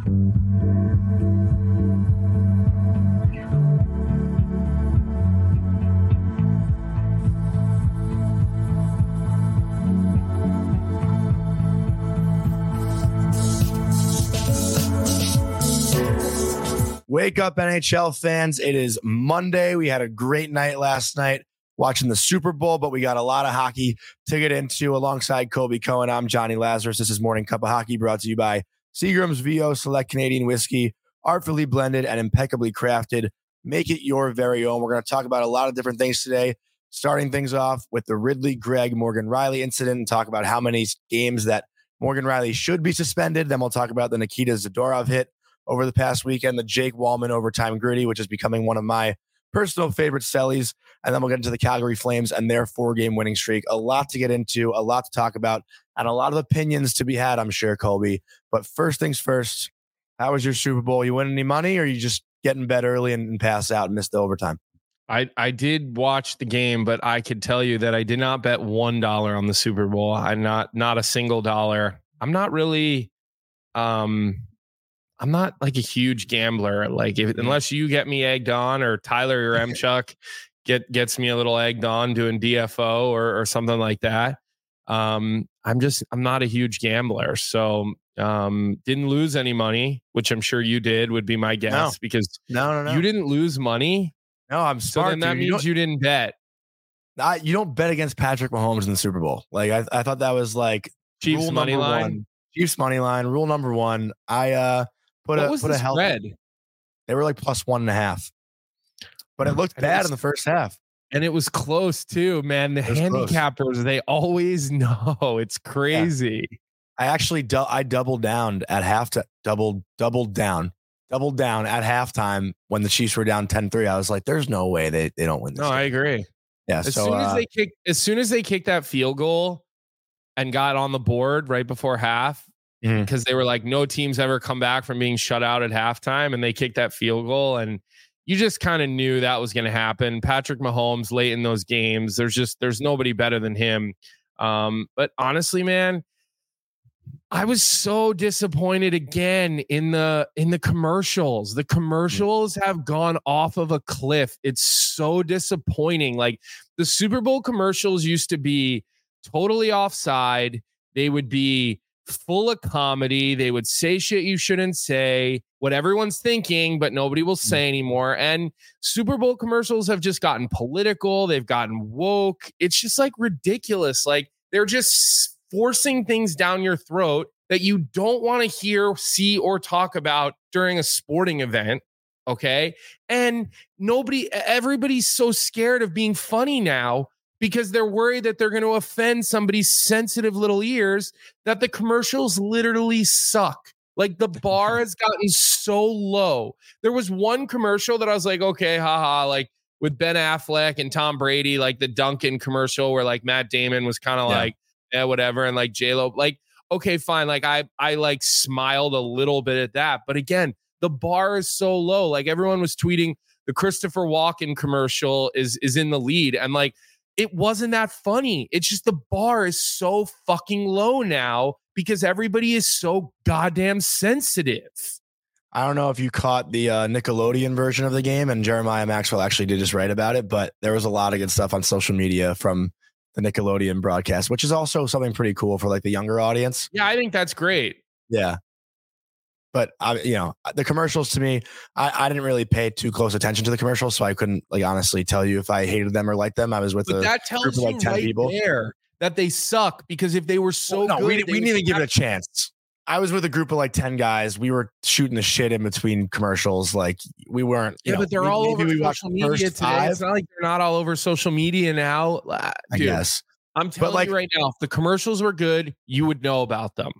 Wake up, NHL fans. It is Monday. We had a great night last night watching the Super Bowl, but we got a lot of hockey to get into alongside Colby Cohen. I'm Jonny Lazarus. This is Morning Cup of Hockey brought to you by Seagram's VO Select Canadian Whiskey, artfully blended and impeccably crafted. Make it your very own. We're going to talk about a lot of different things today, starting things off with the Ridly Greig Morgan Rielly incident and talk about how many games that Morgan Rielly should be suspended. Then we'll talk about the Nikita Zadorov hit over the past weekend, the Jake Walman overtime griddy, which is becoming one of my personal favorite sellies. And then we'll get into the Calgary Flames and their four game winning streak. A lot to get into, a lot to talk about, and a lot of opinions to be had, I'm sure, Colby. But first things first, how was your Super Bowl? You win any money or you just get in bed early and, and pass out and miss the overtime? I, I did watch the game, but I could tell you that I did not bet one dollar on the Super Bowl. I'm not not a single dollar. I'm not really um I'm not like a huge gambler. Like if mm-hmm. unless you get me egged on or Tyler or Mchuk get gets me a little egged on doing DFO or or something like that. Um, I'm just I'm not a huge gambler. So um didn't lose any money, which I'm sure you did would be my guess no. because no, no, no. You didn't lose money. No, I'm smart. So then that dude. means you, you didn't bet. I, you don't bet against Patrick Mahomes in the Super Bowl. Like I, I thought that was like Chiefs rule money line. One. Chiefs money line. Rule number one. I uh Put what a was put a hell. spread? They were like plus one and a half, but it looked And bad was- in the first half. And it was close too, man. The It was close. handicappers, they always know. It's crazy. I actually dou- I doubled down at half to doubled doubled down doubled down at halftime when the Chiefs were down 10-3. I was like, there's no way they, they don't win this. No, I agree. yeah. As so soon uh, as they kick, as soon as they kicked that field goal and got on the board right before half, Mhm. because they were like, no teams ever come back from being shut out at halftime, and they kicked that field goal, and you just kind of knew that was going to happen. Patrick Mahomes late in those games, there's just there's nobody better than him. Um, but honestly, man, I was so disappointed again in the in the commercials. The commercials have gone off of a cliff. It's so disappointing. Like the Super Bowl commercials used to be totally offside. They would be full of comedy. They would say shit you shouldn't say, what everyone's thinking, but nobody will mm. say anymore. And Super Bowl commercials have just gotten political. They've gotten woke. It's just like ridiculous. Like they're just forcing things down your throat that you don't want to hear, see, or talk about during a sporting event. Okay. And nobody, everybody's so scared of being funny now because they're worried that they're going to offend somebody's sensitive little ears that the commercials literally suck. Like the bar has gotten so low. There was one commercial that I was like, okay, haha, like with Ben Affleck and Tom Brady, like the Dunkin' commercial where like Matt Damon was kind of Yeah. like, yeah, whatever. And like J Lo, like, okay, fine. Like I, I like smiled a little bit at that. But again, the bar is so low. Like everyone was tweeting the Christopher Walken commercial is is in the lead. And like it wasn't that funny. It's just the bar is so fucking low now because everybody is so goddamn sensitive. I don't know if you caught the uh, Nickelodeon version of the game, and Jeremiah Maxwell actually did just write about it, but there was a lot of good stuff on social media from the Nickelodeon broadcast, which is also something pretty cool for like the younger audience. Yeah, I think that's great. Yeah. But I, you know, the commercials to me, I, I didn't really pay too close attention to the commercials, so I couldn't like honestly tell you if I hated them or liked them. I was with But a that tells group of you like 10 right people. there that they suck because if they were so Well, no, good, we, we didn't even give it a chance. I was with a group of like 10 guys. We were shooting the shit in between commercials. Like we weren't, Yeah, know, but they're we- all over social media today. five, It's not like they're not all over social media now. Ah, I guess. I'm telling but like- you right now, if the commercials were good, you would know about them.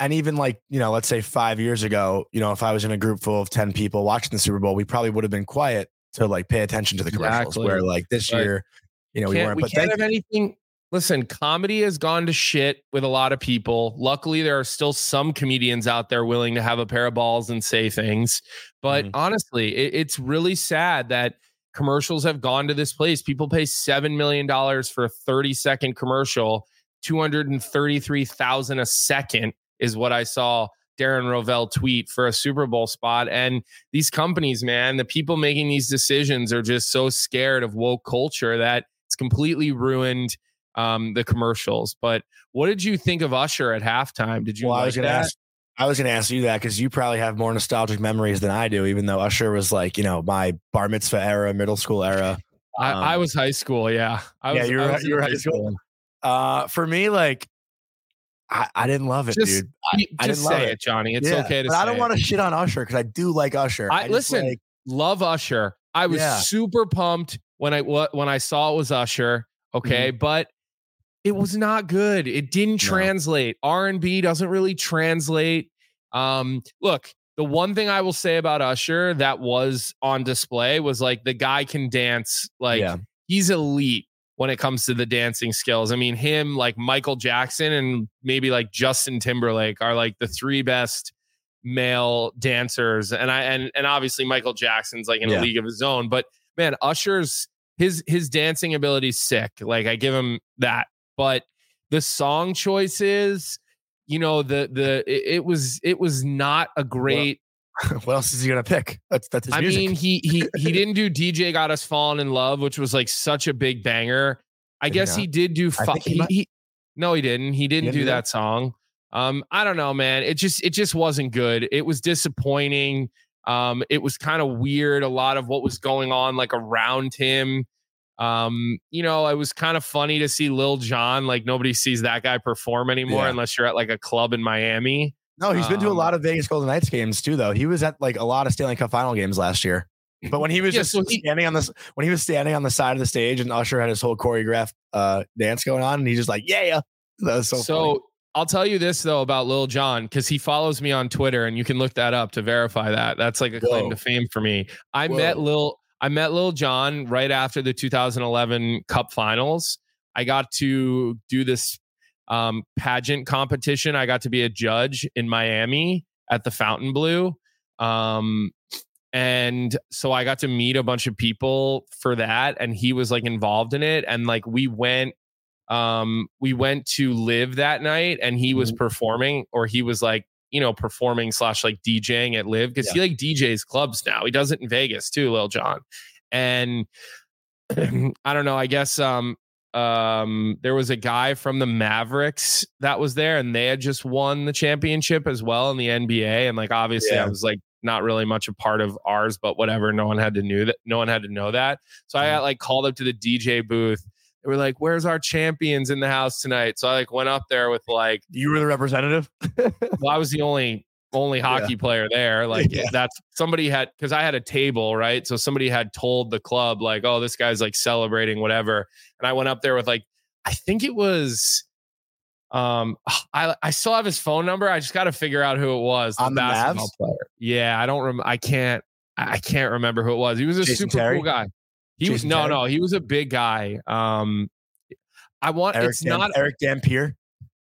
And even like, you know, let's say five years ago, you know, if I was in a group full of 10 people watching the Super Bowl, we probably would have been quiet to like pay attention to the commercials. Exactly. Where like this Right. year, you know, we Can't- weren't. we But can't have anything. Listen, comedy has gone to shit with a lot of people. Luckily, there are still some comedians out there willing to have a pair of balls and say things. But Mhm. honestly, it, it's really sad that commercials have gone to this place. People pay $7 million for a 30 second commercial, 233,000 a second is what I saw Darren Rovell tweet for a Super Bowl spot. And these companies, man, the people making these decisions are just so scared of woke culture that it's completely ruined um, the commercials. But what did you think of Usher at halftime? Did you? Well, like I was going to that? ask. I was going to ask you that because you probably have more nostalgic memories than I do. Even though Usher was like, you know, my bar mitzvah era, middle school era. I, Um, I was high school. Yeah. I yeah, was, you were- I you were high school? Uh, for me, like, I, I didn't love it, Just- dude. I Just didn't love say it. it, Jonny. It's Yeah, okay to say. but I don't want to shit on Usher because I do like Usher. I- just, listen, like, love Usher. I was Yeah. super pumped when I when I saw it was Usher. Okay, but it was not good. It didn't Mm-hmm. No. translate. R and B doesn't really translate. Um, look, the one thing I will say about Usher that was on display was like the guy can dance. Like yeah, he's elite when it comes to the dancing skills. I mean, him like Michael Jackson and maybe like Justin Timberlake are like the three best male dancers. And I and and obviously Michael Jackson's like in Yeah. a league of his own. But man, Usher's his his dancing ability is sick. Like I give him that. But the song choices, you know, the the it, it was it was not a great what else is he gonna pick? That's that's his I music. mean, he he he didn't do DJ Got Us Falling in Love, which was like such a big banger. I Did guess not? he did do. Fi- he he, he- no, he didn't. He didn't didn't do do that? that song. Um, I don't know, man. It just it just wasn't good. It was disappointing. Um, it was kind of weird. A lot of what was going on like around him. Um, you know, it was kind of funny to see Lil Jon. Like nobody sees that guy perform anymore Yeah. unless you're at like a club in Miami. No, he's been to a um, lot of Vegas Golden Knights games too, though. He was at like a lot of Stanley Cup final games last year. But when he was Yeah, just so he- standing on this, when he was standing on the side of the stage, and Usher had his whole choreographed uh, dance going on, and he's just like, "Yeah, that was so." So, funny. I'll tell you this though about Lil Jon because he follows me on Twitter, and you can look that up to verify that. That's like a claim Whoa. to fame for me. I met Whoa. Lil. I met Lil Jon right after the 2011 Cup Finals. I got to do this um, pageant competition. I got to be a judge in Miami at the Fontainebleau. Um, and so I got to meet a bunch of people for that, and he was like involved in it. And like we went um we went to LIV that night and he was Mhm. performing or he was like you know performing slash like djing at LIV because he like djs clubs now he does it in vegas too lil jon and i don't know i guess um um there was a guy from the mavericks that was there and they had just won the championship as well in the nba and like obviously i was like not really much a part of ours but whatever no one had to knew that no one had to know that so i got like called up to the dj booth they were like, "Where's our champions in the house tonight?" So I like went up there with like, you were the representative. well, I was the only only hockey player there. Like Yeah. that's somebody had because I had a table, right? So somebody had told the club like, "Oh, this guy's like celebrating whatever," and I went up there with like, I think it was. Um, I I still have his phone number. I just got to figure out who it was. On the basketball Mavs? player. Yeah, I don't. Rem- I can't. I can't remember who it was. He was a Jason super Terry? cool guy. He was no, Terry? no. He was a big guy. Um, I want. Eric it's Dam- not. Eric Dampier.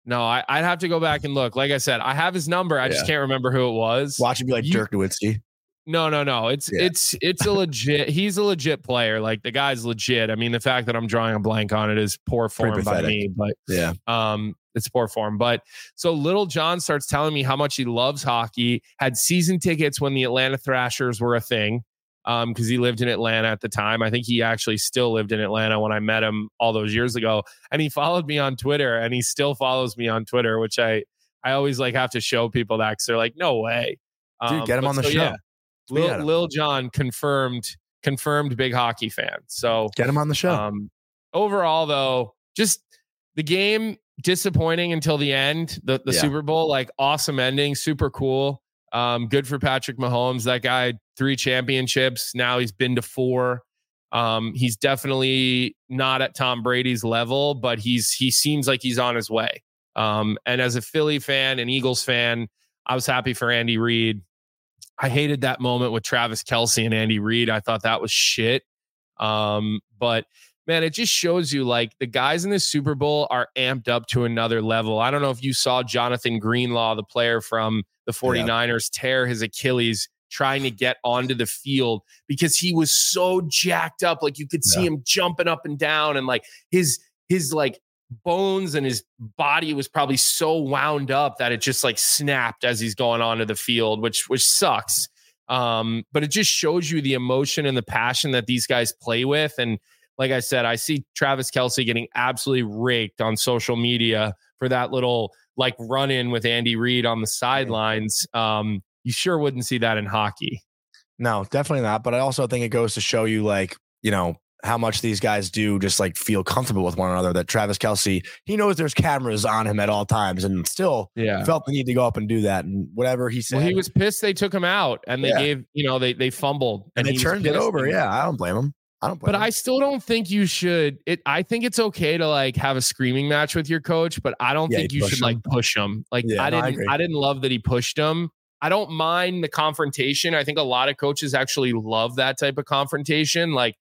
No, I, I'd have to go back and look. Like I said, I have his number. I just can't remember who it was. Watch him be like You- Dirk Nowitzki. No, no, no. It's Yeah. it's it's a legit. He's a legit player. Like the guy's legit. I mean, the fact that I'm drawing a blank on it is poor form by me. But Yeah, um, it's poor form. But so little John starts telling me how much he loves hockey. Had season tickets when the Atlanta Thrashers were a thing. Um, because he lived in Atlanta at the time. I think he actually still lived in Atlanta when I met him all those years ago. And he followed me on Twitter, and he still follows me on Twitter, which I I always like have to show people that because they're like, no way, dude, Um, get him on the so, show. yeah, Lil. Lil Jon confirmed confirmed big hockey fan. So Get him on the show. um, overall, though, just the game disappointing until the end. The the Yeah. Super Bowl, like awesome ending, super cool. Um, good for Patrick Mahomes. That guy, three championships. Now he's been to four. Um, he's definitely not at Tom Brady's level, but he's he seems like he's on his way. Um, and as a Philly fan and Eagles fan, I was happy for Andy Reid. I hated that moment with Travis Kelce and Andy Reid. I thought that was shit. Um, but man, it just shows you like the guys in the Super Bowl are amped up to another level. I don't know if you saw Jonathan Greenlaw, the player from the 49ers, tear his Achilles trying to get onto the field because he was so jacked up. Like you could see Yeah. him jumping up and down and like his his like bones and his body was probably so wound up that it just like snapped as he's going onto the field, which which sucks. Um, but it just shows you the emotion and the passion that these guys play with. And like I said, I see Travis Kelce getting absolutely raked on social media for that little like run in with Andy Reid on the sidelines. Um, you sure wouldn't see that in hockey. No, definitely not. But I also think it goes to show you, like, you know, how much these guys do just like feel comfortable with one another. That Travis Kelce, he knows there's cameras on him at all times and still yeah. felt the need to go up and do that. And whatever he said. Well, he was pissed they took him out and they yeah. gave, you know, they they fumbled and, and they turned it over. Yeah, I don't blame him. I don't but him. I still don't think you should. It. I think it's okay to like have a screaming match with your coach, but I don't yeah, think you should him. like push him. Like yeah, I didn't. No, I, I, didn't love that he pushed him. I don't mind the confrontation. I think a lot of coaches actually love that type of confrontation. Like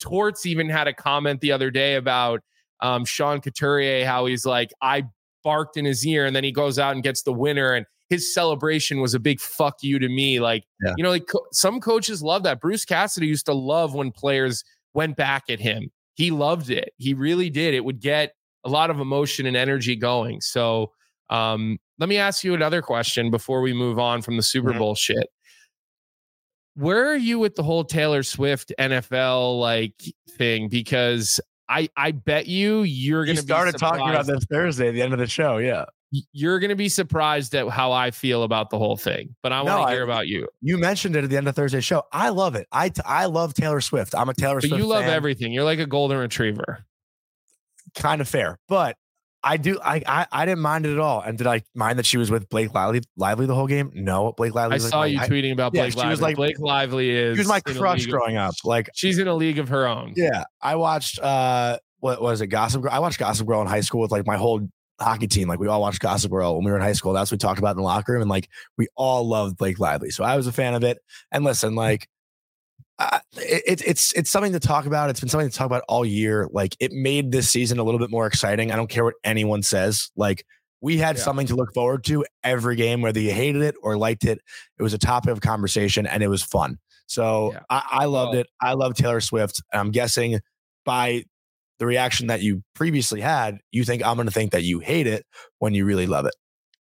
Torts even had a comment the other day about um, Sean Couturier, how he's like, I barked in his ear, and then he goes out and gets the winner, and his celebration was a big fuck you to me. Like, yeah. you know, like co- some coaches love that. Bruce Cassidy used to love when players went back at him. He loved it. He really did. It would get a lot of emotion and energy going. So, um, let me ask you another question before we move on from the Super mm-hmm. Bowl shit where are you with the whole Taylor Swift NFL like thing? Because I I bet you you're going to started talking about this Thursday at the end of the show. Yeah, you're going to be surprised at how I feel about the whole thing. But I want to hear about you. You mentioned it at the end of Thursday show. I love it. I I love Taylor Swift. I'm a Taylor but Swift. You love fan. everything. You're like a golden retriever. Kind of fair, but I do. I, I I didn't mind it at all. And did I mind that she was with Blake Lively Lively the whole game? No, Blake Lively. I saw like, you I, tweeting about Blake yeah, Lively. She was like Blake Lively is. She was my crush growing up. Like she's in a league of her own. Yeah, I watched. uh What was it? Gossip Girl. I watched Gossip Girl in high school with like my whole hockey team. Like we all watched Gossip Girl when we were in high school. That's what we talked about in the locker room, and like we all loved Blake Lively. So I was a fan of it. And listen, like uh, it, it's it's something to talk about. It's been something to talk about all year. Like it made this season a little bit more exciting. I don't care what anyone says. Like we had yeah. something to look forward to every game, whether you hated it or liked it. It was a topic of conversation and it was fun. So yeah. I, I, loved it. I love Taylor Swift. I'm guessing by the reaction that you previously had, you think I'm going to think that you hate it when you really love it.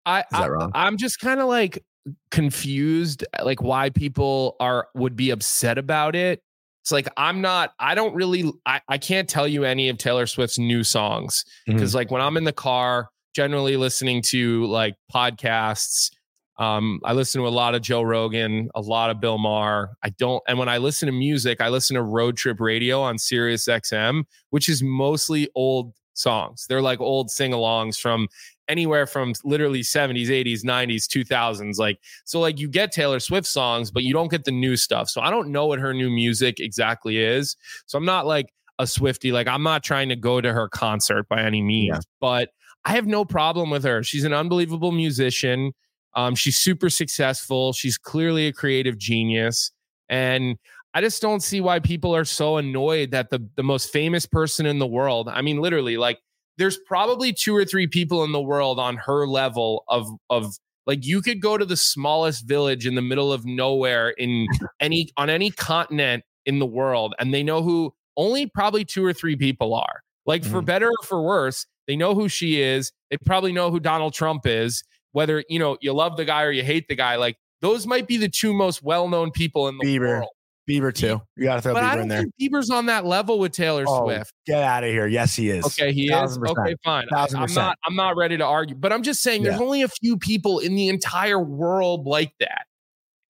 I, Is that I, wrong? I'm just kind of like confused like why people are would be upset about it it's like i'm not i don't really i, I can't tell you any of taylor swift's new songs because mm-hmm. like when i'm in the car generally listening to like podcasts um, I listen to a lot of Joe Rogan, a lot of Bill Maher. I don't, and when I listen to music, I listen to Road Trip Radio on Sirius XM, which is mostly old songs. They're like old sing-alongs from anywhere from literally 70s, 80s, 90s, 2000s. Like, so like you get Taylor Swift songs, but you don't get the new stuff. So I don't know what her new music exactly is. So I'm not like a Swifty. Like, I'm not trying to go to her concert by any means, yeah. but I have no problem with her. She's an unbelievable musician. Um, she's super successful. She's clearly a creative genius. And I just don't see why people are so annoyed that the the most famous person in the world, I mean literally like there's probably two or three people in the world on her level of of like you could go to the smallest village in the middle of nowhere in any on any continent in the world and they know who only probably two or three people are. Like mm-hmm. for better or for worse, they know who she is. They probably know who Donald Trump is. Whether you know you love the guy or you hate the guy, like those might be the two most well-known people in the Bieber. world. Bieber too. You got to throw but Bieber in there. Bieber's on that level with Taylor oh, Swift. Get out of here. Yes, he is. Okay, he is. Okay, fine. I, am not. I'm not ready to argue, but I'm just saying, there's only a few people in the entire world like that.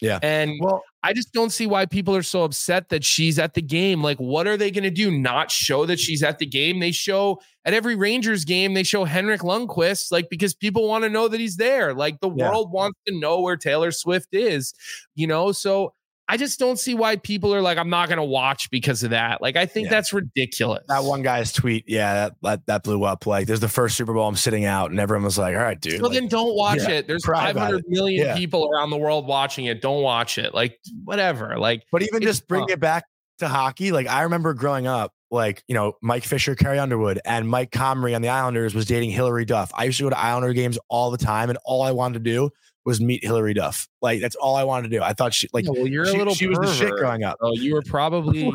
Yeah. And well, I just don't see why people are so upset that she's at the game. Like, what are they going to do? Not show that she's at the game? They show at every Rangers game, they show Henrik Lundqvist, like, because people want to know that he's there. Like, the yeah. world wants to know where Taylor Swift is, you know? So I just don't see why people are like, I'm not going to watch because of that. Like, I think yeah. that's ridiculous. That one guy's tweet, yeah, that, that, that blew up. Like, there's the first Super Bowl, I'm sitting out, and everyone was like, all right, dude. Well, like, then don't watch yeah, it. There's 500 million yeah. people around the world watching it. Don't watch it. Like, whatever. Like, but even just bring it back to hockey. Like, I remember growing up, like, you know, Mike Fisher, Carrie Underwood, and Mike Comrie on the Islanders was dating Hilary Duff. I used to go to Islander games all the time, and all I wanted to do was meet Hilary Duff. Like that's all I wanted to do. I thought she like well, you're she, a little she was the shit growing up. Oh, you were probably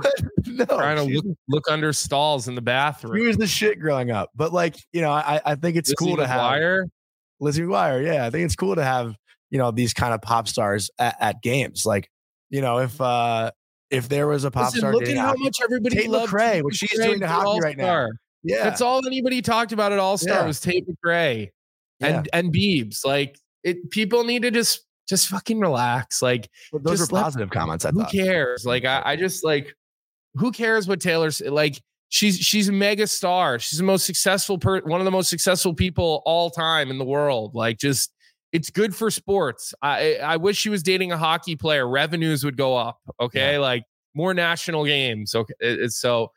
no, trying to look, look under stalls in the bathroom. she was the shit growing up. But like you know, I I think it's Lizzie cool to have McGuire. Lizzie McGuire. Yeah, I think it's cool to have you know these kind of pop stars at, at games. Like you know if uh if there was a pop Listen, star look at how hockey- much everybody Tate loved Tate what she's doing to hockey right now. Yeah, That's all anybody talked about at All Star Yeah. was Tate McRae and and Beebs. Like it, people need to just just fucking relax. Like But those are were let- positive comments. I who thought. cares? Like I, I just like who cares what Taylor's like. She's she's a mega star. She's the most successful per one of the most successful people all time in the world. Like just it's good for sports. I I wish she was dating a hockey player. Revenues would go up. Okay, like more national games. Okay, It- so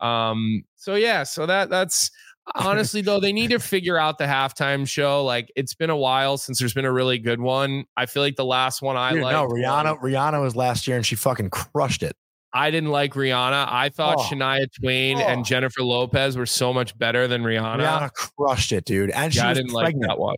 um so yeah. So that that's honestly though they need to figure out the halftime show. Like it's been a while since there's been a really good one. I feel like the last one I like. no, Rihanna. Rihanna was last year and she fucking crushed it. I didn't like Rihanna. I thought Oh. Shania Twain Oh. and Jennifer Lopez were so much better than Rihanna. Rihanna crushed it, dude. And she yeah, I didn't like that one.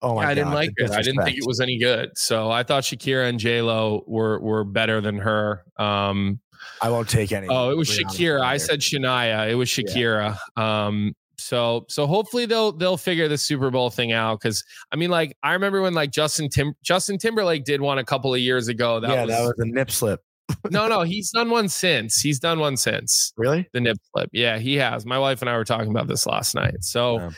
Oh my I god, didn't like it. I didn't think it was any good. So I thought Shakira and J Lo were were better than her. Um, I won't take any. oh, it was Shakira. I said Shania. It was Shakira. Um, so so hopefully they'll they'll figure the Super Bowl thing out because I mean like I remember when like Justin Tim Justin Timberlake did one a couple of years ago. That yeah, was, that was a nip slip. no no he's done one since he's done one since. Really? the nip slip. Yeah, he has. My wife and I were talking about this last night. So Yeah.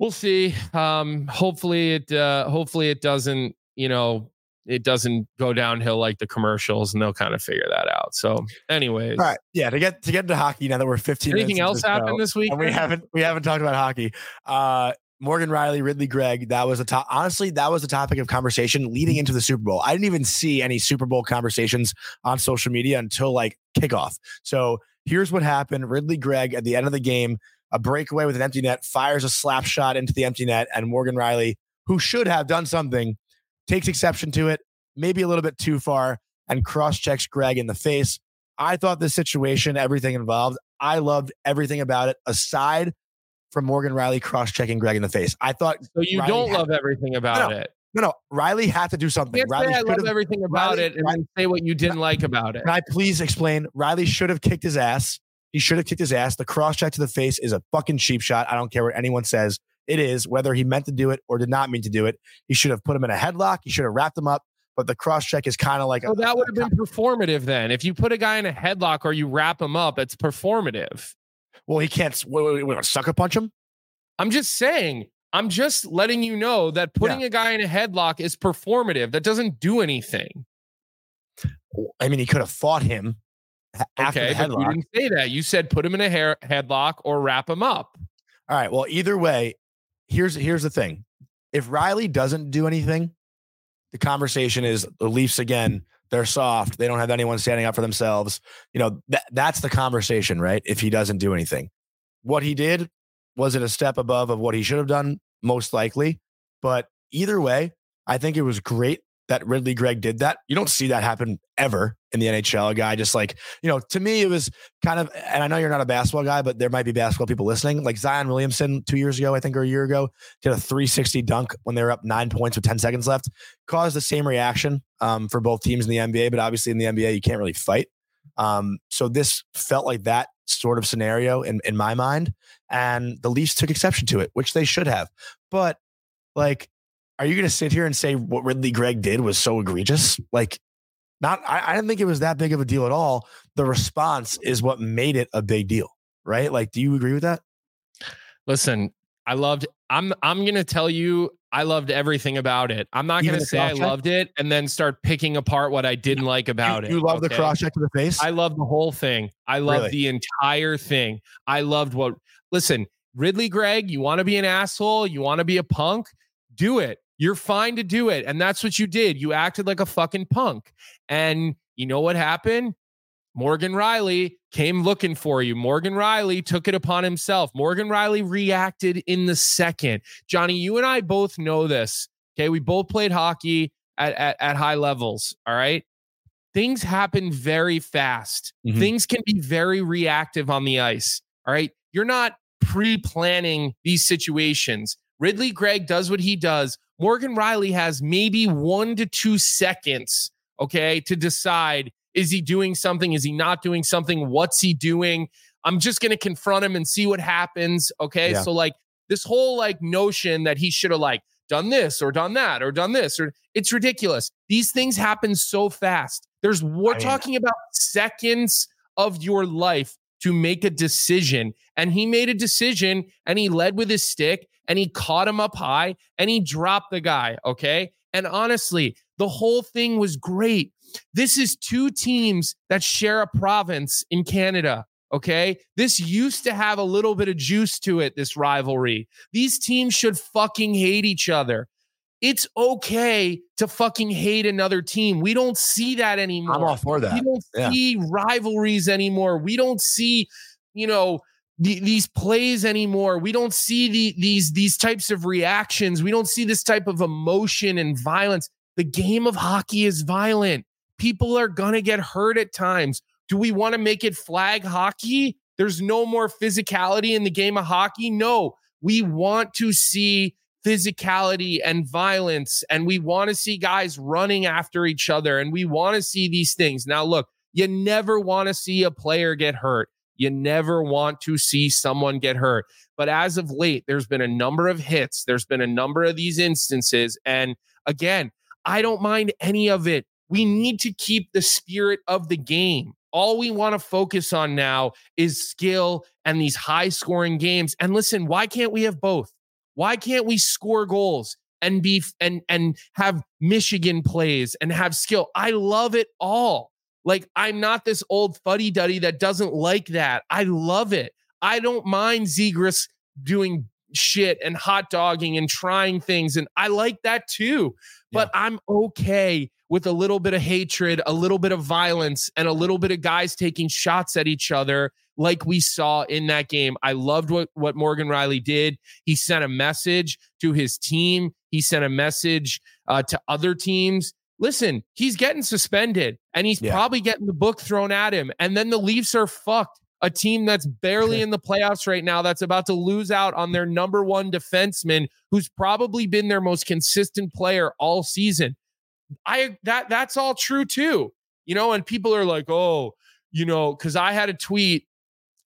we'll see. Um, hopefully it uh hopefully it doesn't, you know, it doesn't go downhill like the commercials and they'll kind of figure that out. So anyways. All right. Yeah. To get to get into hockey now that we're 15. Anything minutes else show, happened this week? And we haven't we haven't talked about hockey. Uh Morgan Rielly, Ridly Greig, that was a top. Honestly, that was a topic of conversation leading into the Super Bowl. I didn't even see any Super Bowl conversations on social media until like kickoff. So here's what happened: Ridly Greig at the end of the game, a breakaway with an empty net, fires a slap shot into the empty net, and Morgan Rielly, who should have done something, takes exception to it, maybe a little bit too far, and cross checks Greig in the face. I thought this situation, everything involved, I loved everything about it, aside from Morgan Rielly cross checking Greig in the face. I thought, So you Rielly don't love everything about no. it. no, no, Rielly had to do something. Rielly I love everything about Rielly- it and then say what you didn't like about it. Can I please explain? Rielly should have kicked his ass. He should have kicked his ass. The cross check to the face is a fucking cheap shot. I don't care what anyone says. It is, whether he meant to do it or did not mean to do it. He should have put him in a headlock. He should have wrapped him up. But the cross check is kind of like So a, that would have been performative then. If you put a guy in a headlock or you wrap him up, it's performative. well, he can't. What, what, sucker punch him? I'm just saying, I'm just letting you know that putting a guy in a headlock is performative. That doesn't do anything. I mean, he could have fought him after Okay, the but you didn't say that. You said put him in a hair headlock or wrap him up. All right. Well, either way, here's here's the thing. If Rielly doesn't do anything, the conversation is the Leafs again. They're soft. They don't have anyone standing up for themselves. You know that that's the conversation, right? If he doesn't do anything, what he did was it a step above of what he should have done, most likely. But either way, I think it was great that Ridly Greig did that. You don't see that happen ever in the NHL. A guy just like, you know, to me, it was kind of, and I know you're not a basketball guy, but there might be basketball people listening. Like Zion Williamson two years ago, I think, or a year ago, did a 360 dunk when they were up nine points with 10 seconds left, caused the same reaction um, for both teams in the NBA. But obviously, in the NBA, you can't really fight. Um, so this felt like that sort of scenario in, in my mind. And the Leafs took exception to it, which they should have. But like, are you going to sit here and say what Ridly Greig did was so egregious? Like, not, I, I didn't think it was that big of a deal at all. The response is what made it a big deal, right? Like, do you agree with that? Listen, I loved. I'm. I'm gonna tell you. I loved everything about it. I'm not Even gonna say I loved it and then start picking apart what I didn't like about you, it. You love the cross check to the face? I love the whole thing. I love Really? the entire thing. I loved what. Listen, Ridly Greig, you want to be an asshole? You want to be a punk? Do it. You're fine to do it, and that's what you did. You acted like a fucking punk, and you know what happened? Morgan Rielly came looking for you. Morgan Rielly took it upon himself. Morgan Rielly reacted in the second. Jonny, you and I both know this. Okay. We both played hockey at, at, at high levels. All right. Things happen very fast. Mhm. Things can be very reactive on the ice. All right. You're not pre planning these situations. Ridly Greig does what he does Morgan Rielly has maybe one to two seconds, okay, to decide is he doing something? Is he not doing something? What's he doing? I'm just going to confront him and see what happens. Okay. Yeah. So, like, this whole like notion that he should have like done this or done that or done this or it's ridiculous. These things happen so fast. There's we're I mean, talking about seconds of your life to make a decision. And he made a decision and he led with his stick and he caught him up high and he dropped the guy. Okay. And honestly, the whole thing was great. This is two teams that share a province in Canada. Okay. This used to have a little bit of juice to it, this rivalry. These teams should fucking hate each other. It's okay to fucking hate another team. We don't see that anymore. I'm all for that. We don't yeah. see rivalries anymore. We don't see, you know, the, these plays anymore. We don't see the, these these types of reactions. We don't see this type of emotion and violence. The game of hockey is violent. People are gonna get hurt at times. Do we want to make it flag hockey? There's no more physicality in the game of hockey. No, we want to see physicality and violence, and we want to see guys running after each other, and we want to see these things. Now, look, you never want to see a player get hurt. You never want to see someone get hurt. But as of late, there's been a number of hits, there's been a number of these instances. And again, I don't mind any of it. We need to keep the spirit of the game. All we want to focus on now is skill and these high scoring games. And listen, why can't we have both? Why can't we score goals and be and and have Michigan plays and have skill? I love it all. Like, I'm not this old fuddy duddy that doesn't like that. I love it. I don't mind Zegras doing shit and hot dogging and trying things. And I like that too. But yeah. I'm okay with a little bit of hatred, a little bit of violence, and a little bit of guys taking shots at each other, like we saw in that game. I loved what, what Morgan Rielly did. He sent a message to his team, he sent a message uh, to other teams listen, he's getting suspended and he's yeah. probably getting the book thrown at him. And then the Leafs are fucked. A team that's barely in the playoffs right now, that's about to lose out on their number one defenseman, who's probably been their most consistent player all season. I that that's all true too. You know, and people are like, oh, you know, because I had a tweet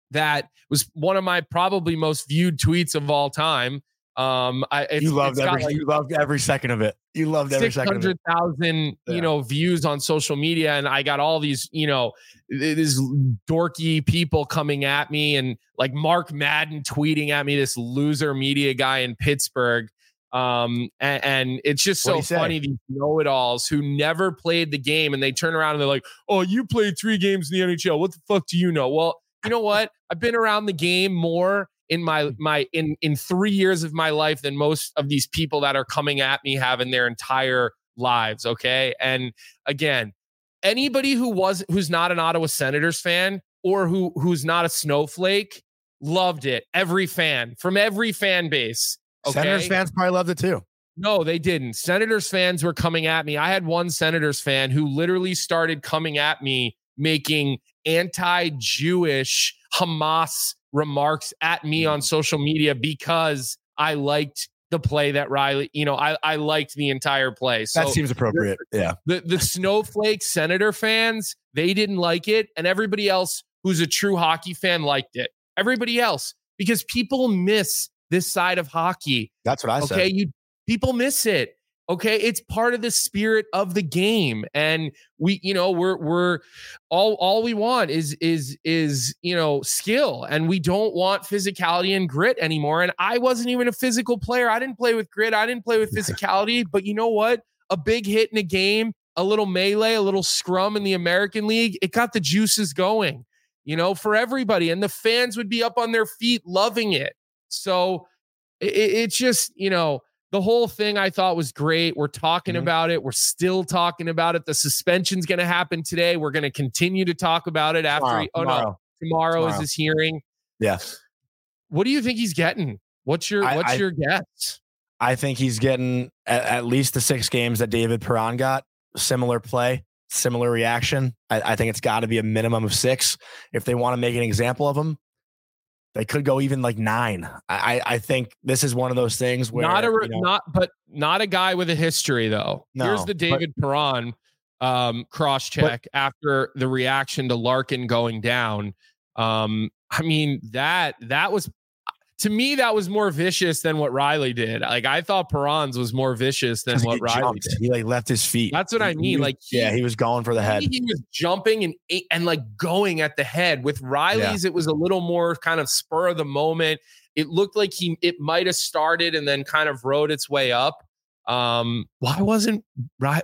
that was one of my probably most viewed tweets of all time um, I you loved every like you loved every second of it. You loved every second. Six hundred thousand, yeah. you know, views on social media, and I got all these, you know, these dorky people coming at me, and like Mark Madden tweeting at me, this loser media guy in Pittsburgh. Um, and, and it's just so funny these know-it-alls who never played the game, and they turn around and they're like, "Oh, you played three games in the NHL. What the fuck do you know?" Well, you know what? I've been around the game more in my mm. my in in three years of my life than most of these people that are coming at me have in their entire lives. Okay, and again, anybody who was who's not an Ottawa Senators fan or who who's not a snowflake loved it. Every fan from every fan base. Okay? Senators fans probably loved it too. No, they didn't. Senators fans were coming at me. I had one Senators fan who literally started coming at me making anti-Jewish Hamas remarks at me on social media because I liked the play that Rielly, you know, I, I liked the entire play. So that seems appropriate. Yeah. The the snowflake senator fans, they didn't like it. And everybody else who's a true hockey fan liked it. Everybody else, because people miss this side of hockey. That's what I okay? said. Okay. You people miss it. Okay, it's part of the spirit of the game, and we, you know, we're we're all all we want is is is you know skill, and we don't want physicality and grit anymore. And I wasn't even a physical player. I didn't play with grit. I didn't play with physicality. but you know what? A big hit in a game, a little melee, a little scrum in the American League, it got the juices going. You know, for everybody, and the fans would be up on their feet loving it. So it, it's just you know the whole thing I thought was great. We're talking mm-hmm. about it. We're still talking about it. The suspension's going to happen today. We're going to continue to talk about it after. Tomorrow, he, oh tomorrow. no, tomorrow, tomorrow, is his hearing. Yes. What do you think he's getting? What's your I, What's I, your guess? I think he's getting at, at, least the six games that David Perron got. Similar play, similar reaction. I, I think it's got to be a minimum of six if they want to make an example of him. They could go even like nine. I I think this is one of those things where not a you know, not but not a guy with a history though. No, Here's the but- David Perron um, cross check after the reaction to Larkin going down. Um, I mean that that was to me that was more vicious than what Rielly did. Like I thought Perron's was more vicious than what Rielly jumped. did. He like left his feet. That's what He- I mean. was- Like he- yeah, he was going for the head. He was jumping and and like going at the head. With Rielly's, it was a little more kind of spur of the moment. It looked like he it might have started and then kind of rode its way up. Um, why wasn't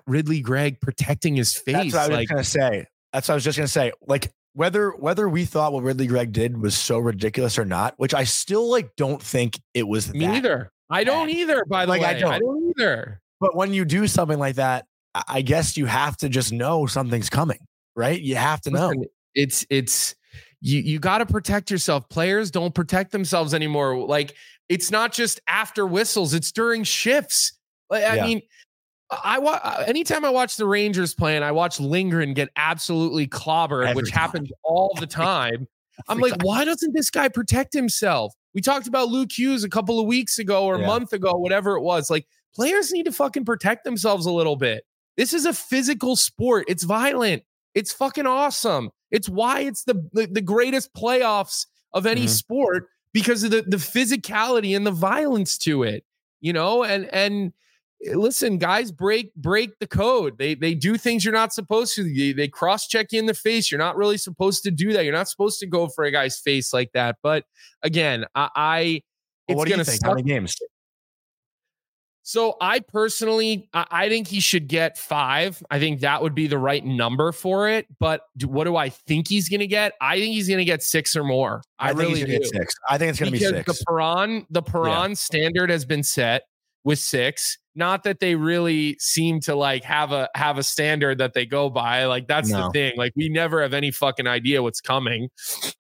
Ridly Greig protecting his face? That's what I was like gonna say. That's what I was just gonna say. Like whether whether we thought what Ridly Greig did was so ridiculous or not, which I still like don't think it was me that. neither. I don't either. By the Like, I don't. I don't either. But when you do something like that, I- I guess you have to just know something's coming, right? You have to know. It's it's you you got to protect yourself. Players don't protect themselves anymore. Like it's not just after whistles; it's during shifts. Like, I Yeah. mean, I wa- anytime I watch the Rangers playing, I watch Lindgren get absolutely clobbered, Every which time. happens all the time. I'm like, why doesn't this guy protect himself? We talked about Luke Hughes a couple of weeks ago or a Yeah. month ago, whatever it was. Like players need to fucking protect themselves a little bit. This is a physical sport. It's violent. It's fucking awesome. It's why it's the the, the greatest playoffs of any Mhm. sport because of the the physicality and the violence to it. You know, and and Eh, listen, guys break break the code. They they do things you're not supposed to. They, they cross check you in the face. You're not really supposed to do that. You're not supposed to go for a guy's face like that. But again, I, I Well, what do gonna you think? How many games? So I personally, I, I think he should get five. I think that would be the right number for it. But do, what do I think he's going to get? I think he's going to get six or more. I, think really he's gonna do. get six. I think it's gonna because be six. the Perron, the Perron standard has been set with six. Not that they really seem to like have a have a standard that they go by. Like that's the thing. Like we never have any fucking idea what's coming.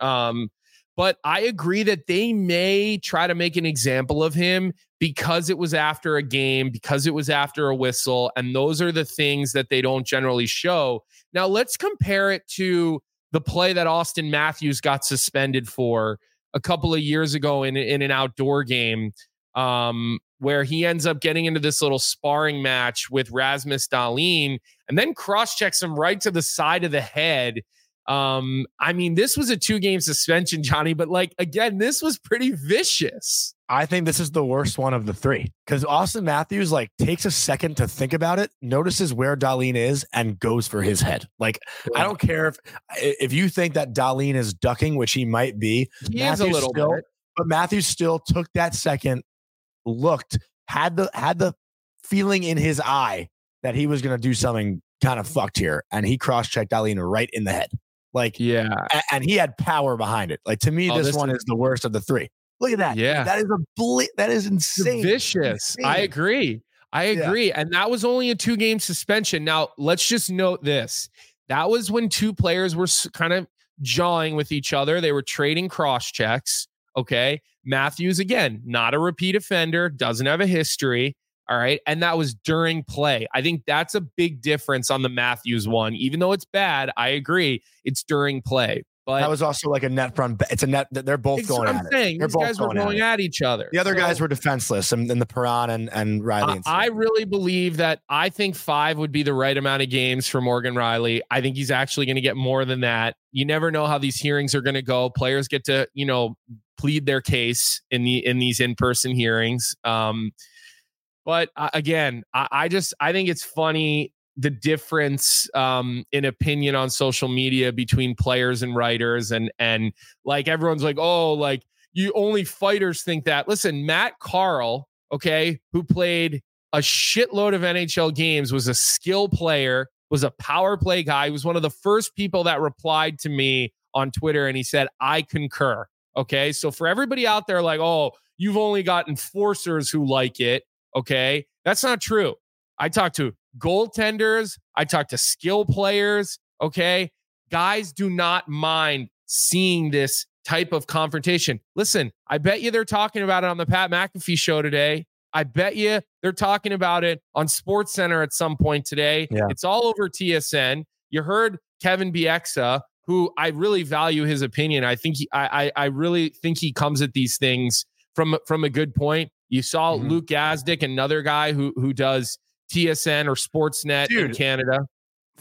Um, but I agree that they may try to make an example of him because it was after a game, because it was after a whistle, and those are the things that they don't generally show. Now let's compare it to the play that Auston Matthews got suspended for a couple of years ago in in an outdoor game, um, where he ends up getting into this little sparring match with Rasmus Dahlin, and then cross checks him right to the side of the head. Um, I mean, this was a two game suspension, Jonny, but like again, this was pretty vicious. I think this is the worst one of the three because Auston Matthews like takes a second to think about it, notices where Dahlin is, and goes for his head. Like I don't care if if you think that Dahlin is ducking, which he might be, He is a little still- bit. but Matthews still took that second, looked, had the had the feeling in his eye that he was going to do something kind of fucked here, and he cross checked Dahlin right in the head. Like Yeah. a- and he had power behind it. Like to me, Oh, this, this one is- the worst of the three. Look at that. Yeah. that is a ble- that is insane. Vicious. I agree. I Yeah. agree. And that was only a two game suspension. Now, let's just note this that was when two players were kind of jawing with each other. They were trading cross checks. Okay. Matthews, again, not a repeat offender, doesn't have a history. All right. And that was during play. I think that's a big difference on the Matthews one. Even though it's bad, I agree. It's during play. But That was also like a net front. It's a net. They're both going I'm at it. saying They're these both guys were going at at each other. The other guys were defenseless, and, and the Perron and, and Rielly. I, and I Smith. really believe that I think five would be the right amount of games for Morgan Rielly. I think he's actually going to get more than that. You never know how these hearings are going to go. Players get to, you know, plead their case in the in these in person hearings. Um, but uh, again, I, I just I think it's funny the difference um, in opinion on social media between players and writers, and and like everyone's like, oh, like you only fighters think that. Listen, Matt Carle, okay, who played a shitload of NHL games, was a skill player, was a power play guy. He was one of the first people that replied to me on Twitter and he said, I concur. Okay. So for everybody out there, like, oh, you've only got enforcers who like it. Okay. That's not true. I talk to goaltenders, I talk to skill players. Okay. Guys do not mind seeing this type of confrontation. Listen, I bet you they're talking about it on the Pat McAfee show today. I bet you they're talking about it on Sports Center at some point today. Yeah. It's all over TSN. You heard Kevin Bieksa who I really value his opinion. I think he, I, I, I really think he comes at these things from from a good point. You saw mm-hmm. Luke Gazdic, another guy who who does TSN or Sportsnet Dude, in Canada.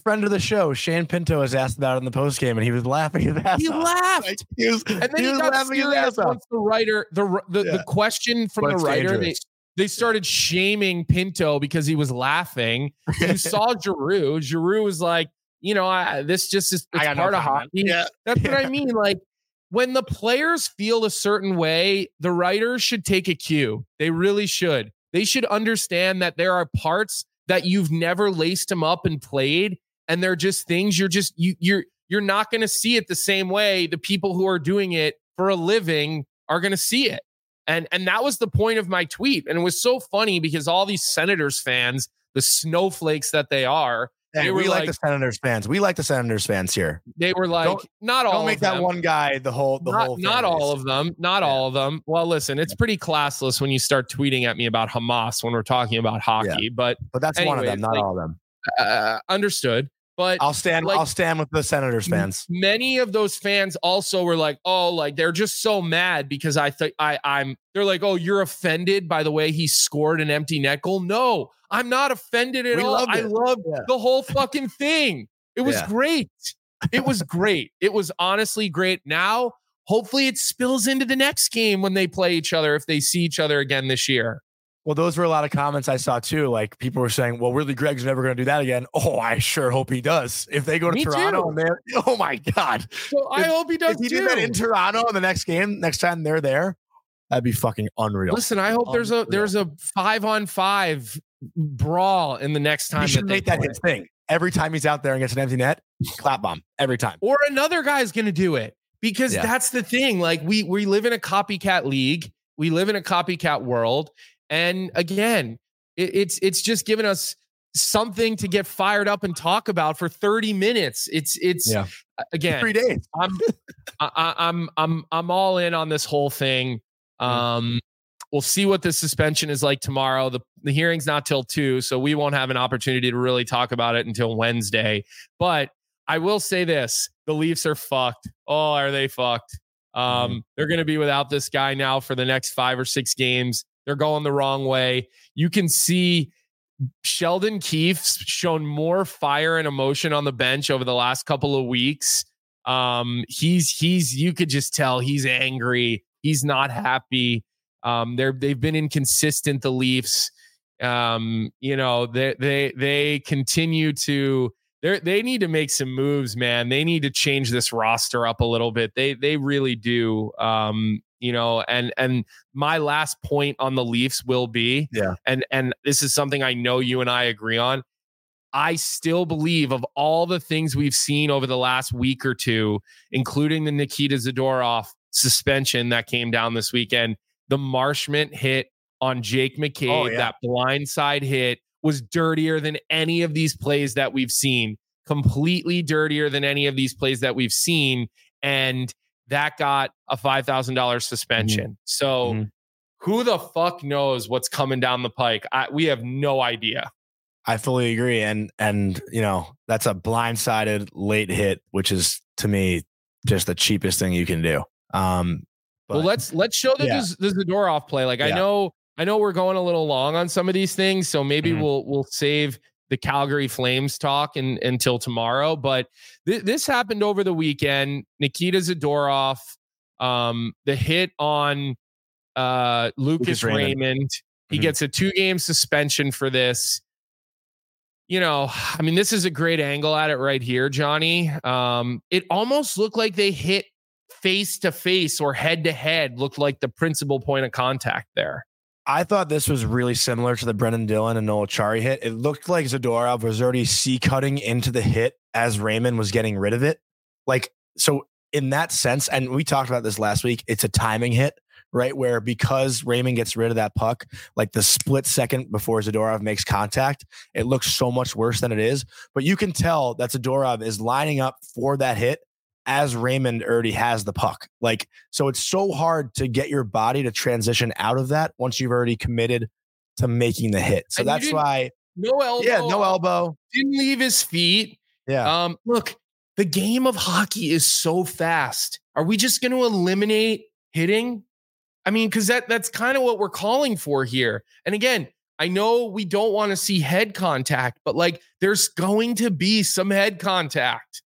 Friend of the show, Shane Pinto, has asked about it in the post game, and he was laughing his ass He off. laughed, like, he and then he, he was got serious once the writer, the the, yeah. the question from the writer, they, they started shaming Pinto because he was laughing. You saw Giroux. Giroux was like, you know, I, this just is it's part of hockey. Yeah. That's yeah. what I mean. Like when the players feel a certain way, the writers should take a cue. They really should. They should understand that there are parts that you've never laced them up and played, and they're just things you're just you you're you're not going to see it the same way the people who are doing it for a living are going to see it. And and that was the point of my tweet. And it was so funny because all these Senators fans, the snowflakes that they are, Hey, we like, like, the Senators fans. We like the Senators fans here. They were like, don't, not all. Don't make that one guy the whole. The not, whole. Not all of them. Not yeah. all of them. Well, listen, it's pretty classless when you start tweeting at me about Hamas when we're talking about hockey. Yeah. But but that's anyways, one of them. Not like, all of them. Uh, understood. But I'll stand. Like, I'll stand with the Senators fans. Many of those fans also were like, "Oh, like they're just so mad because I think I I'm." They're like, "Oh, you're offended by the way he scored an empty net goal." No, I'm not offended at we all. I loved yeah. the whole fucking thing. It was yeah. great. It was great. It was honestly great. Now, hopefully, it spills into the next game when they play each other if they see each other again this year. Well, those were a lot of comments I saw too. Like people were saying, "Well, Ridly, Greig's never going to do that again." Oh, I sure hope he does. If they go to Me Toronto, and they're, oh my god! So I hope he does. If he too. did that in Toronto in the next game, next time they're there, that'd be fucking unreal. Listen, I hope unreal. there's a there's a five on five brawl in the next time. He should that make that his thing every time he's out there and gets an empty net. Clap bomb every time. Or another guy's going to do it because yeah. that's the thing. Like we we live in a copycat league. We live in a copycat world and again, it, it's it's just given us something to get fired up and talk about for 30 minutes. It's it's yeah. again three days. I'm I, I'm I'm I'm all in on this whole thing. Um, we'll see what the suspension is like tomorrow. The the hearing's not till two, so we won't have an opportunity to really talk about it until Wednesday. But I will say this: the Leafs are fucked. Oh, are they fucked? Um, mm-hmm. they're going to be without this guy now for the next five or six games. They're going the wrong way. You can see Sheldon Keefe's shown more fire and emotion on the bench over the last couple of weeks. Um, he's he's you could just tell he's angry. He's not happy. Um, they're they've been inconsistent. The Leafs, um, you know, they they they continue to they they need to make some moves, man. They need to change this roster up a little bit. They they really do. Um, you know and and my last point on the leafs will be yeah and and this is something i know you and i agree on i still believe of all the things we've seen over the last week or two including the nikita zadorov suspension that came down this weekend the marchment hit on jake oh, mccabe oh, yeah. that blindside hit was dirtier than any of these plays that we've seen completely dirtier than any of these plays that we've seen and that got a $5,000 mm-hmm. suspension. Mm-hmm. So mm-hmm. who the fuck knows what's coming down the pike? I, we have no idea. I fully agree. And, and, you know, that's a blindsided late hit, which is to me just the cheapest thing you can do. Um, but, well, let's, let's show the, yeah. the Zadorov play. Like, yeah. I know, I know we're going a little long on some of these things, so maybe mm-hmm. we'll, we'll save the Calgary Flames talk in, until tomorrow. But th- this happened over the weekend. Nikita Zadorov, um, the hit on uh, Lucas, Lucas Raymond. Raymond. He mm-hmm. gets a two game suspension for this. You know, I mean, this is a great angle at it right here, Johnny. Um, it almost looked like they hit face to face or head to head, looked like the principal point of contact there. I thought this was really similar to the Brendan Dillon and Noel Acciari hit. It looked like Zadorov was already C cutting into the hit as Raymond was getting rid of it. Like, so in that sense, and we talked about this last week, it's a timing hit, right? Where because Raymond gets rid of that puck, like the split second before Zadorov makes contact, it looks so much worse than it is. But you can tell that Zadorov is lining up for that hit as Raymond already has the puck. Like, so it's so hard to get your body to transition out of that once you've already committed to making the hit. So and that's why no elbow. Yeah, no elbow. Didn't leave his feet. Yeah. Um, look, the game of hockey is so fast. Are we just going to eliminate hitting? I mean, because that that's kind of what we're calling for here. And again, I know we don't want to see head contact, but like there's going to be some head contact.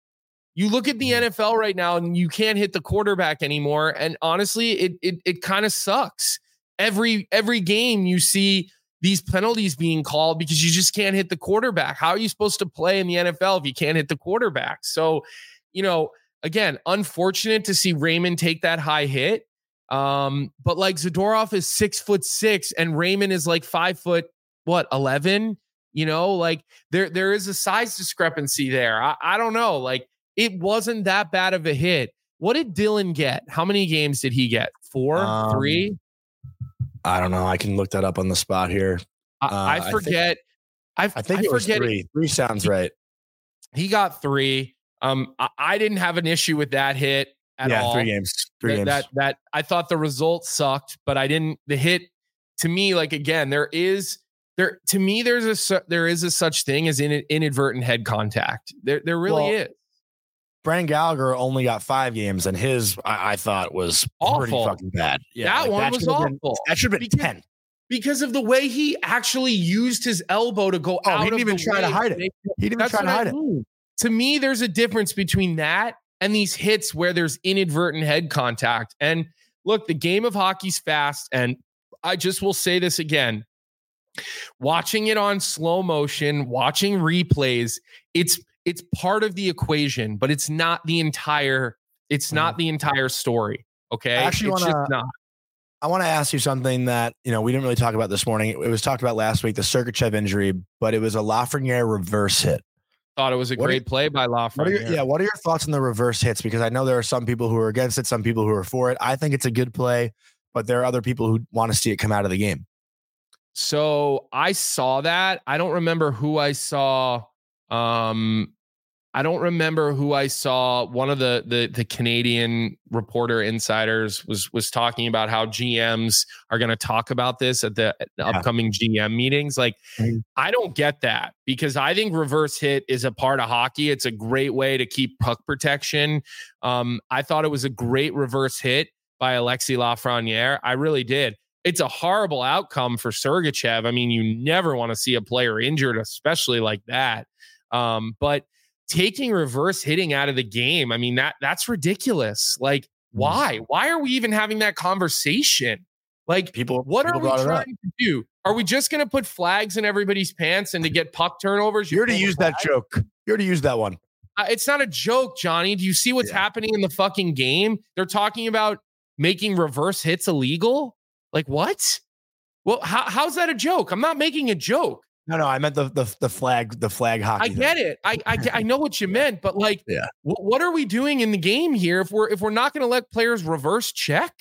You look at the Mm-hmm. NFL right now and you can't hit the quarterback anymore. And honestly, it it it kind of sucks. Every every game you see these penalties being called because you just can't hit the quarterback. How are you supposed to play in the NFL if you can't hit the quarterback? So, you know, again, unfortunate to see Raymond take that high hit. Um, but like Zadorov is six foot six and Raymond is like five foot, what, 11? You know, like there, there is a size discrepancy there. I, I don't know. Like it wasn't that bad of a hit. What did Dillon get? How many games did he get? Four, Um, three? I don't know. I can look that up on the spot here. I, uh, I I think- forget. I, I think it was forget three. Three sounds right. He got three. Um, I, I didn't have an issue with that hit at yeah, all. three games. Three that, games. that that I thought the result sucked, but I didn't. The hit to me, like again, there is there to me there's a there is a such thing as in, inadvertent head contact. There there really Well, is. Brendan Gallagher only got five games, and his I, I thought was pretty Awful. fucking bad. Yeah, that one was should have been- awful that should have been Because- ten. because of the way he actually used his elbow to go Oh, out. he didn't even try to hide it. He didn't even try to what I hide it. mean. To me, there's a difference between that and these hits where there's inadvertent head contact. And look, the game of hockey's fast. And I just will say this again watching it on slow motion, watching replays, it's it's part of the equation, but it's not the entire, it's not the entire story. Okay. Mm-hmm. I actually it's wanna- just not. I want to ask you something that you know we didn't really talk about this morning. It was talked about last week, the Sergachev injury, but it was a Lafreniere reverse hit. Thought it was a What great play by What your, Lafreniere. yeah, what are your thoughts on the reverse hits? Because I know there are some people who are against it, some people who are for it. I think it's a good play, but there are other people who want to see it come out of the game. So I saw that. I don't remember who I saw. Um, I don't remember who I saw. One of the the the Canadian reporter insiders was was talking about how GMs are going to talk about this at the, Yeah. upcoming GM meetings. Like, Mhm. I don't get that because I think reverse hit is a part of hockey. It's a great way to keep puck protection. Um, I thought it was a great reverse hit by Alexi Lafreniere. I really did it's a horrible outcome for Sergachev. I mean, you never want to see a player injured, especially like that. Um, but taking reverse hitting out of the game, I mean, that that's ridiculous. Like, Mm-hmm. why? Why are we even having that conversation? Like, People, what are we brought it up. trying to do? Are we just going to put flags in everybody's pants and to get puck turnovers? You're, the used that joke. You're to use that one. Uh, it's not a joke, Johnny. Do you see what's Yeah. happening in the fucking game? They're talking about making reverse hits illegal. Like what? Well, how, how's that a joke? I'm not making a joke. No, no, I meant the the, the flag, the flag hockey. I thing. get it. I, I I know what you meant, but like, Yeah. wh- what are we doing in the game here if we're if we're not going to let players reverse check?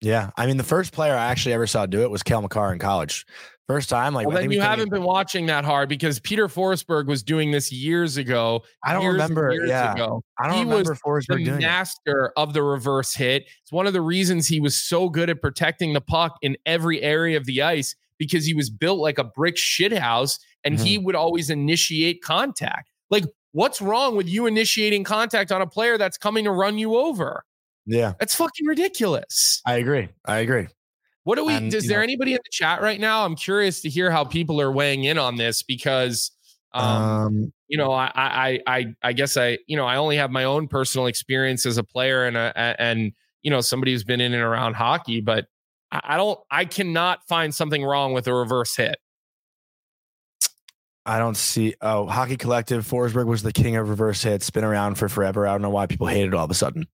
Yeah, I mean, the first player I actually ever saw do it was Kel McCarr in college. First time, like Well, then you haven't even- been watching that hard because Peter Forsberg was doing this years ago. I don't years remember. years Yeah, ago. I don't he was remember Forsberg the doing it. master of the reverse hit. It's one of the reasons he was so good at protecting the puck in every area of the ice because he was built like a brick shithouse and he Mm-hmm. would always initiate contact. Like, what's wrong with you initiating contact on a player that's coming to run you over? Yeah, That's fucking ridiculous. I agree. I agree. What do we? And, Is there know- anybody in the chat right now? I'm curious to hear how people are weighing in on this because, um, Um, you know, I, I, I, I guess I, you know, I only have my own personal experience as a player and a- and you know somebody who's been in and around hockey, but I, don't, I cannot find something wrong with a reverse hit. I don't see. Oh, Hockey Collective. Forsberg was the king of reverse hits. Been around for forever. I don't know why people hate it all of a sudden.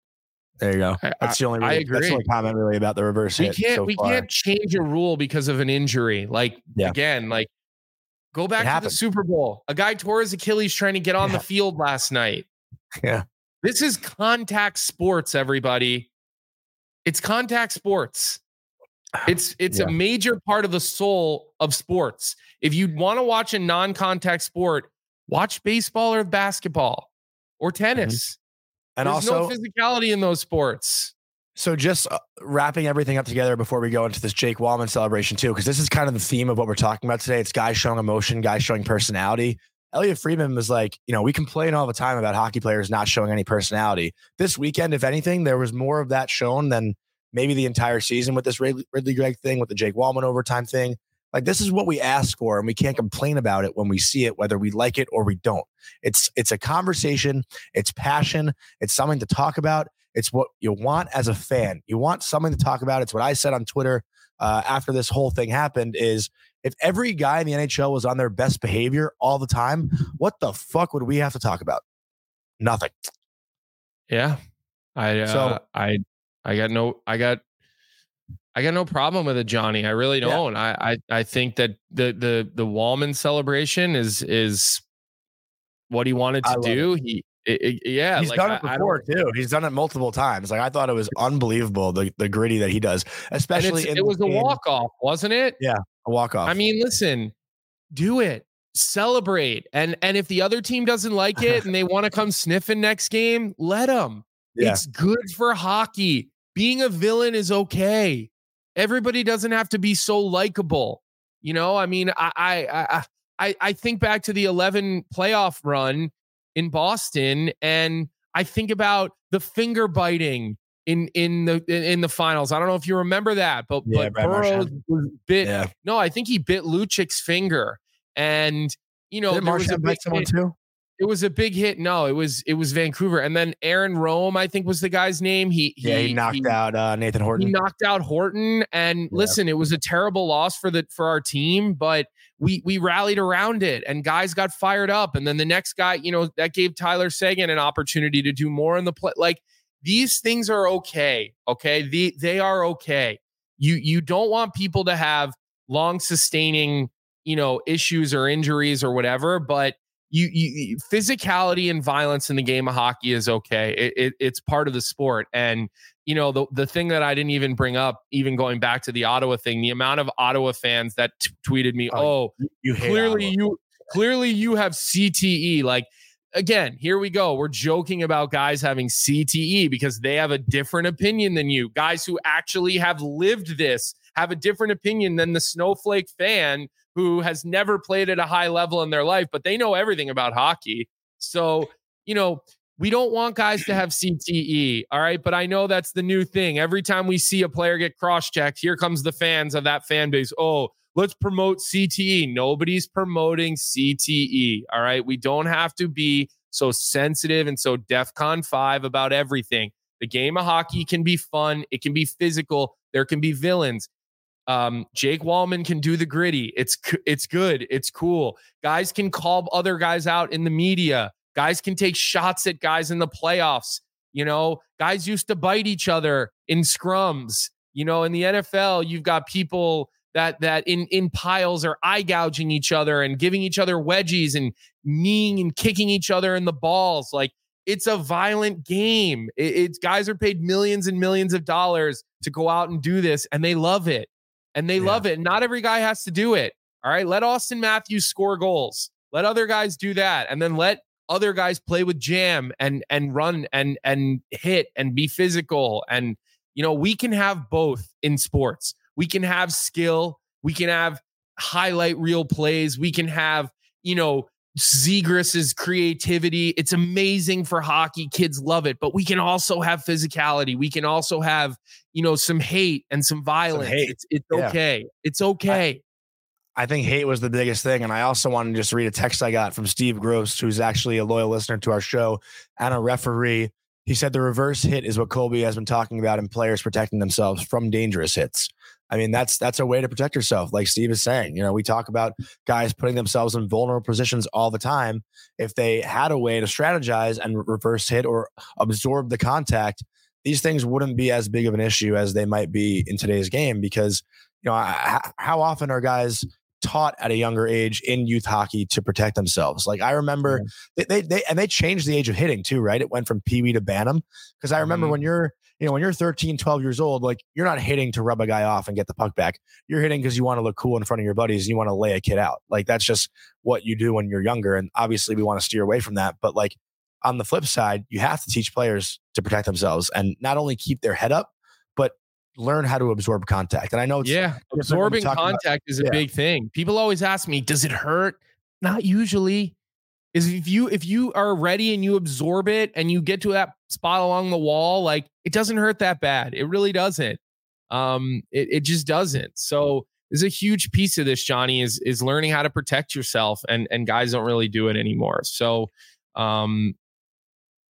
There you go. That's the only. I Really, That's the only comment really about the reverse We hit. can't, so we far. can't change a rule because of an injury. Like Yeah. again, like go back to the. Super Bowl. A guy tore his Achilles trying to get on Yeah. the field last night. Yeah. This is contact sports, everybody. It's contact sports. It's it's Yeah. a major part of the soul of sports. If you want to watch a non-contact sport, watch baseball or basketball or tennis. And There's also, no physicality in those sports. So just uh, wrapping everything up together before we go into this Jake Walman celebration too, because this is kind of the theme of what we're talking about today. It's guys showing emotion, guys showing personality. Elliot Friedman was like, you know, we complain all the time about hockey players not showing any personality. This weekend, if anything, there was more of that shown than maybe the entire season with this Ridly Greig thing, with the Jake Walman overtime thing. Like this is what we ask for, and we can't complain about it when we see it, whether we like it or we don't. It's it's a conversation, it's passion, it's something to talk about. It's what you want as a fan. You want something to talk about. It's what I said on Twitter uh, after this whole thing happened. Is if every guy in the NHL was on their best behavior all the time, what the fuck would we have to talk about? Nothing. Yeah, I uh, so I I got no I got I got no problem with it, Johnny. I really don't. Yeah. I, I I think that the the the Walman celebration is is what he wanted to do. It. He it, it, yeah, he's like, done it before too. He's done it multiple times. Like I thought it was unbelievable the the griddy that he does, especially. it was a walk off, wasn't it? Yeah, a walk off. I mean, listen, do it, celebrate, and and if the other team doesn't like it and they want to come sniffing next game, let them. Yeah. It's good for hockey. Being a villain is okay. Everybody doesn't have to be so likable. You know, I mean, I I I I think back to the 11 playoff run in Boston and I think about the finger biting in in the in the finals. I don't know if you remember that, but yeah, but Burrows bit. Yeah. No, I think he bit Lucic's finger, and you know, Did Marchand bite someone too? It was a big hit. No, it was it was Vancouver, and then Aaron Rome, I think was the guy's name. He, he yeah, he knocked he, out uh, Nathan Horton. He knocked out Horton, and yeah. listen, it was a terrible loss for the for our team, but we we rallied around it, and guys got fired up, and then the next guy, you know, that gave Tyler Seguin an opportunity to do more in the play. Like these things are okay, okay, the, they are okay. You you don't want people to have long sustaining you know issues or injuries or whatever, but you, you physicality and violence in the game of hockey is okay. It, it, it's part of the sport. And you know the the thing that I didn't even bring up, even going back to the Ottawa thing, the amount of Ottawa fans that t- tweeted me, "Oh, oh you clearly Ottawa. you clearly you have CTE." Like again, here we go. We're joking about guys having CTE because they have a different opinion than you. Guys who actually have lived this have a different opinion than the snowflake fan who has never played at a high level in their life, but they know everything about hockey. So, you know, we don't want guys to have CTE. All right. But I know that's the new thing. Every time we see a player get cross checked, here comes the fans of that fan base. Oh, let's promote CTE. Nobody's promoting CTE. All right. We don't have to be so sensitive and so DEFCON 5 about everything. The game of hockey can be fun, it can be physical, there can be villains. Um, Jake Walman can do the griddy. It's it's good. It's cool. Guys can call other guys out in the media. Guys can take shots at guys in the playoffs. You know, guys used to bite each other in scrums. You know, in the NFL, you've got people that that in in piles are eye gouging each other and giving each other wedgies and kneeing and kicking each other in the balls. Like it's a violent game. It, it's guys are paid millions and millions of dollars to go out and do this, and they love it and they yeah. love it. Not every guy has to do it. All right. Let Auston Matthews score goals. Let other guys do that. And then let other guys play with jam and and run and and hit and be physical. And you know, we can have both in sports. We can have skill, we can have highlight reel plays, we can have, you know, Zegras's creativity. It's amazing for hockey. Kids love it, but we can also have physicality. We can also have, you know, some hate and some violence. Some. It's, it's yeah. okay. It's okay. I, I, think hate was the biggest thing. And I also wanted to just read a text I got from Steve Gross, who's actually a loyal listener to our show and a referee. He said the reverse hit is what Colby has been talking about in players protecting themselves from dangerous hits. I mean, that's that's a way to protect yourself, like Steve is saying. You know, we talk about guys putting themselves in vulnerable positions all the time. If they had a way to strategize and reverse hit or absorb the contact, these things wouldn't be as big of an issue as they might be in today's game. Because you know, how often are guys taught at a younger age in youth hockey to protect themselves. Like I remember yeah. they, they, they and they changed the age of hitting too, right? It went from Pee Wee to Bantam. Because I remember mm-hmm. when you're you know, when you're 13, 12 years old, like you're not hitting to rub a guy off and get the puck back. You're hitting because you want to look cool in front of your buddies and you want to lay a kid out. Like that's just what you do when you're younger. And obviously we want to steer away from that. But like on the flip side, you have to teach players to protect themselves and not only keep their head up, learn how to absorb contact. And I know yeah, absorbing contact about, is a yeah. big thing. People always ask me, does it hurt? Not usually. is if you if you are ready and you absorb it and you get to that spot along the wall, like it doesn't hurt that bad. It really doesn't. Um, it, it just doesn't. So is a huge piece of this, Johnny, is is learning how to protect yourself. And and guys don't really do it anymore. So um,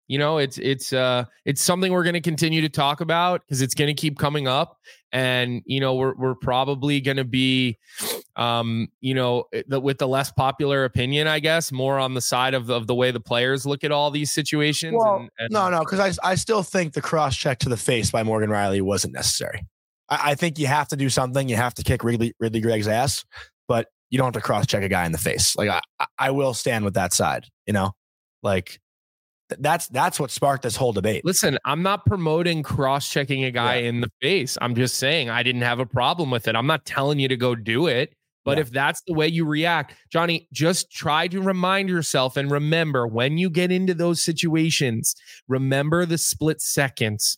you know it's it's uh it's something we're going to continue to talk about because it's going to keep coming up. And you know we're we're probably going to be um you know eh, the, with the less popular opinion i guess more on the side of, of the way the players look at all these situations well, and, and no no because I, I still think the cross check to the face by morgan rielly wasn't necessary. I, I think you have to do something. You have to kick ridly, ridly greig's ass but you don't have to cross check a guy in the face. Like I, I will stand with that side you know? Like that's that's what sparked this whole debate. Listen, I'm not promoting cross-checking a guy yeah. in the face. I'm just saying I didn't have a problem with it. I'm not telling you to go do it. But yeah. if that's the way you react, Johnny, just try to remind yourself and remember when you get into those situations, remember the split seconds.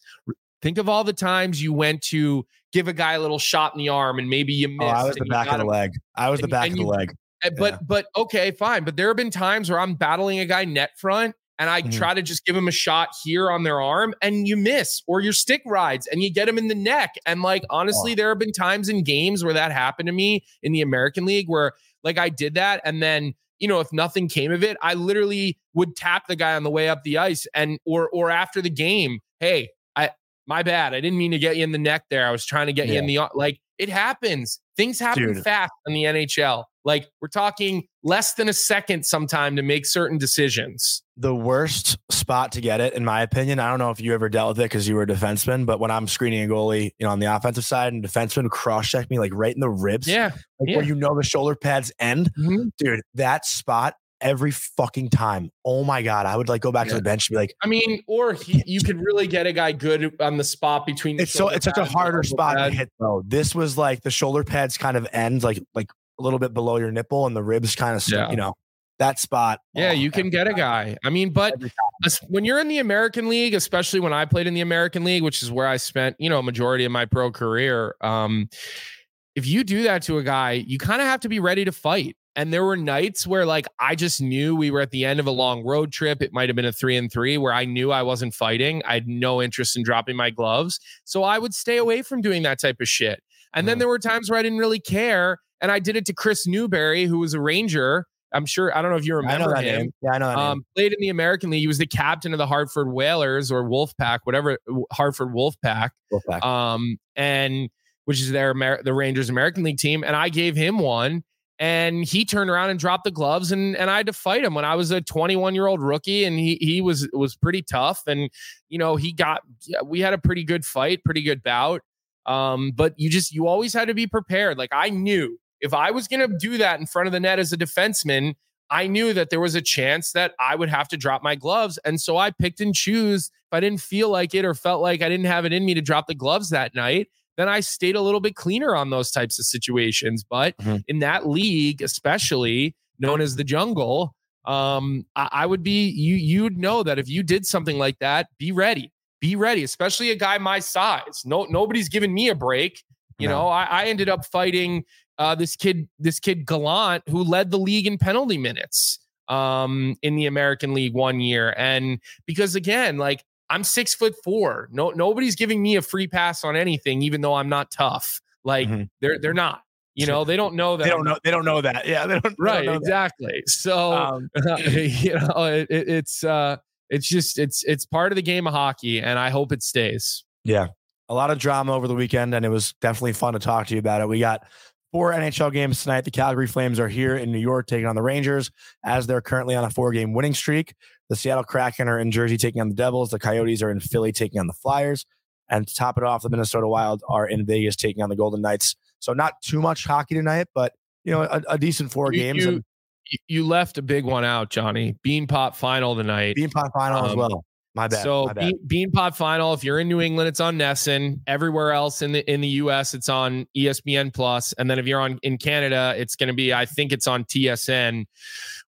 Think of all the times you went to give a guy a little shot in the arm and maybe you missed. Oh, I was the back of the leg. I was the back of the leg. Eh, but yeah. but okay, fine. But there have been times where I'm battling a guy net front and I mm-hmm. try to just give him a shot here on their arm and you miss or your stick rides and you get him in the neck. And like honestly, oh. there have been times in games where that happened to me in the American League where like I did that and then you know if nothing came of it, I literally would tap the guy on the way up the ice and or or after the game, hey, I my bad. I didn't mean to get you in the neck there. I was trying to get yeah. you in the like it happens. Things happen Dude. fast in the NHL. Like we're talking less than a second sometime to make certain decisions. The worst spot to get it, in my opinion, I don't know if you ever dealt with it because you were a defenseman, but when I'm screening a goalie, you know, on the offensive side and defenseman cross check me like right in the ribs. Yeah. Like yeah. where you know the shoulder pads end. Mm-hmm. Dude, that spot every fucking time. Oh my god, I would like go back yeah. to the bench and be like, I mean, or he, you could really get a guy good on the spot between. It's so it's such a harder spot pad. to hit though. This was like the shoulder pads kind of end like like a little bit below your nipple and the ribs kind of, yeah. you know, that spot. Yeah, oh, you can get a guy. I mean, but when you're in the American League, especially when I played in the American League, which is where I spent, you know, majority of my pro career, um, if you do that to a guy, you kind of have to be ready to fight. And there were nights where like I just knew we were at the end of a long road trip. It might have been a three and three where I knew I wasn't fighting. I had no interest in dropping my gloves. So I would stay away from doing that type of shit. And then mm. there were times where I didn't really care. And I did it to Kris Newbury, who was a Ranger. I'm sure I don't know if you remember him. Name. Yeah, I know. Um, played in the American League. He was the captain of the Hartford Whalers or Wolfpack, whatever Hartford Wolfpack. Wolfpack. Um, and which is their the Rangers American League team. And I gave him one, and he turned around and dropped the gloves, and and I had to fight him when I was a 21 year old rookie, and he he was was pretty tough, and you know he got we had a pretty good fight, pretty good bout. Um, but you just you always had to be prepared. Like I knew if I was going to do that in front of the net as a defenseman, I knew that there was a chance that I would have to drop my gloves. And so I picked and choose. If I didn't feel like it or felt like I didn't have it in me to drop the gloves that night, then I stayed a little bit cleaner on those types of situations. But mm-hmm. in that league, especially known as the jungle, um, I, I would be you. You'd know that if you did something like that, be ready. Be ready, especially a guy my size. No, nobody's giving me a break. You no. know, I, I ended up fighting uh, this kid, this kid Gallant, who led the league in penalty minutes um, in the American League one year. And because again, like I'm six foot four, no nobody's giving me a free pass on anything, even though I'm not tough. Like mm-hmm. they're they're not. You know, they don't know that. They don't know. They don't know that. Yeah, they don't. Right. They don't exactly. That. So um, you know, it, it's uh, it's just it's it's part of the game of hockey, and I hope it stays. Yeah, a lot of drama over the weekend, and it was definitely fun to talk to you about it. We got four NHL games tonight. The Calgary Flames are here in New York taking on the Rangers as they're currently on a four game winning streak. The Seattle Kraken are in Jersey taking on the Devils. The Coyotes are in Philly taking on the Flyers. And to top it off, the Minnesota Wild are in Vegas taking on the Golden Knights. So not too much hockey tonight, but you know, a, a decent four you, games. You, and, you left a big one out, Johnny. Beanpot final tonight. Beanpot final um, as well. My bad. So my bad. Bean, Beanpot Final. If you're in New England, it's on NESN. Everywhere else in the in the US, it's on ESPN Plus. And then if you're on in Canada, it's going to be I think it's on TSN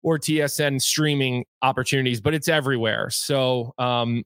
or TSN streaming opportunities, but it's everywhere. So um,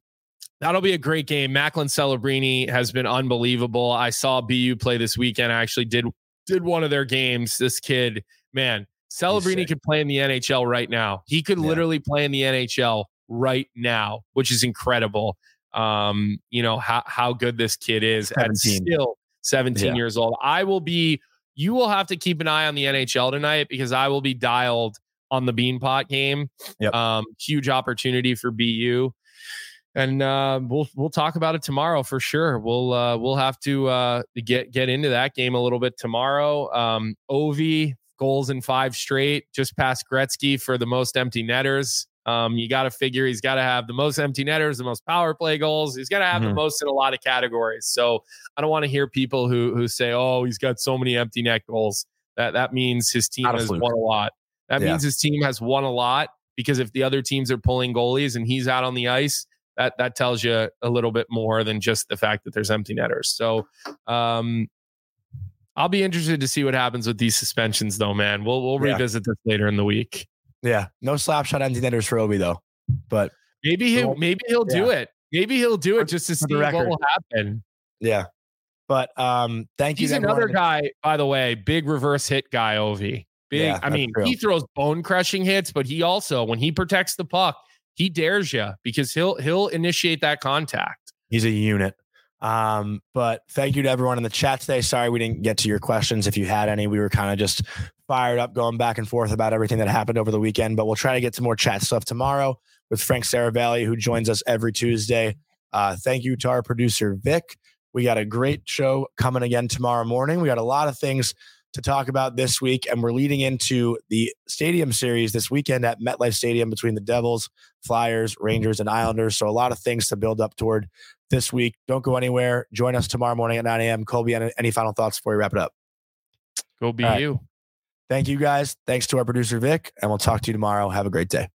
that'll be a great game. Macklin Celebrini has been unbelievable. I saw BU play this weekend. I actually did did one of their games. This kid, man, Celebrini could play in the NHL right now. He could yeah. literally play in the NHL right now, which is incredible. Um, you know how how good this kid is 17. at still 17 yeah. years old. I will be. You will have to keep an eye on the NHL tonight because I will be dialed on the Beanpot game. Yep. Um, huge opportunity for BU and uh, we'll we'll talk about it tomorrow for sure. We'll uh, we'll have to uh, get get into that game a little bit tomorrow. Um, Ovi goals in five straight, just past Gretzky for the most empty netters. Um, you got to figure he's got to have the most empty netters, the most power play goals. He's got to have mm-hmm. the most in a lot of categories. So I don't want to hear people who who say, "Oh, he's got so many empty net goals." That that means his team has won a lot. That yeah. means his team has won a lot because if the other teams are pulling goalies and he's out on the ice, that that tells you a little bit more than just the fact that there's empty netters. So um, I'll be interested to see what happens with these suspensions, though, man. We'll we'll yeah. revisit this later in the week. Yeah, no slap shot empty netters for Ovi though, but maybe he maybe he'll yeah. do it. Maybe he'll do it just to see what will happen. Yeah, but um, thank He's you. He's another guy, by the way, big reverse hit guy. Ovi, big. Yeah, I mean, true. he throws bone crushing hits, but he also when he protects the puck, he dares you because he'll he'll initiate that contact. He's a unit. Um, but thank you to everyone in the chat today. Sorry we didn't get to your questions if you had any. We were kind of just fired up going back and forth about everything that happened over the weekend, but we'll try to get some more chat stuff tomorrow with Frank Seravalli, who joins us every Tuesday. Uh, thank you to our producer, Vic. We got a great show coming again tomorrow morning. We got a lot of things to talk about this week. And we're leading into the stadium series this weekend at MetLife Stadium between the Devils, Flyers, Rangers, and Islanders. So a lot of things to build up toward this week. Don't go anywhere. Join us tomorrow morning at 9 a.m. Colby, any final thoughts before we wrap it up? Go be right. you. Thank you guys. Thanks to our producer, Vic. And we'll talk to you tomorrow. Have a great day.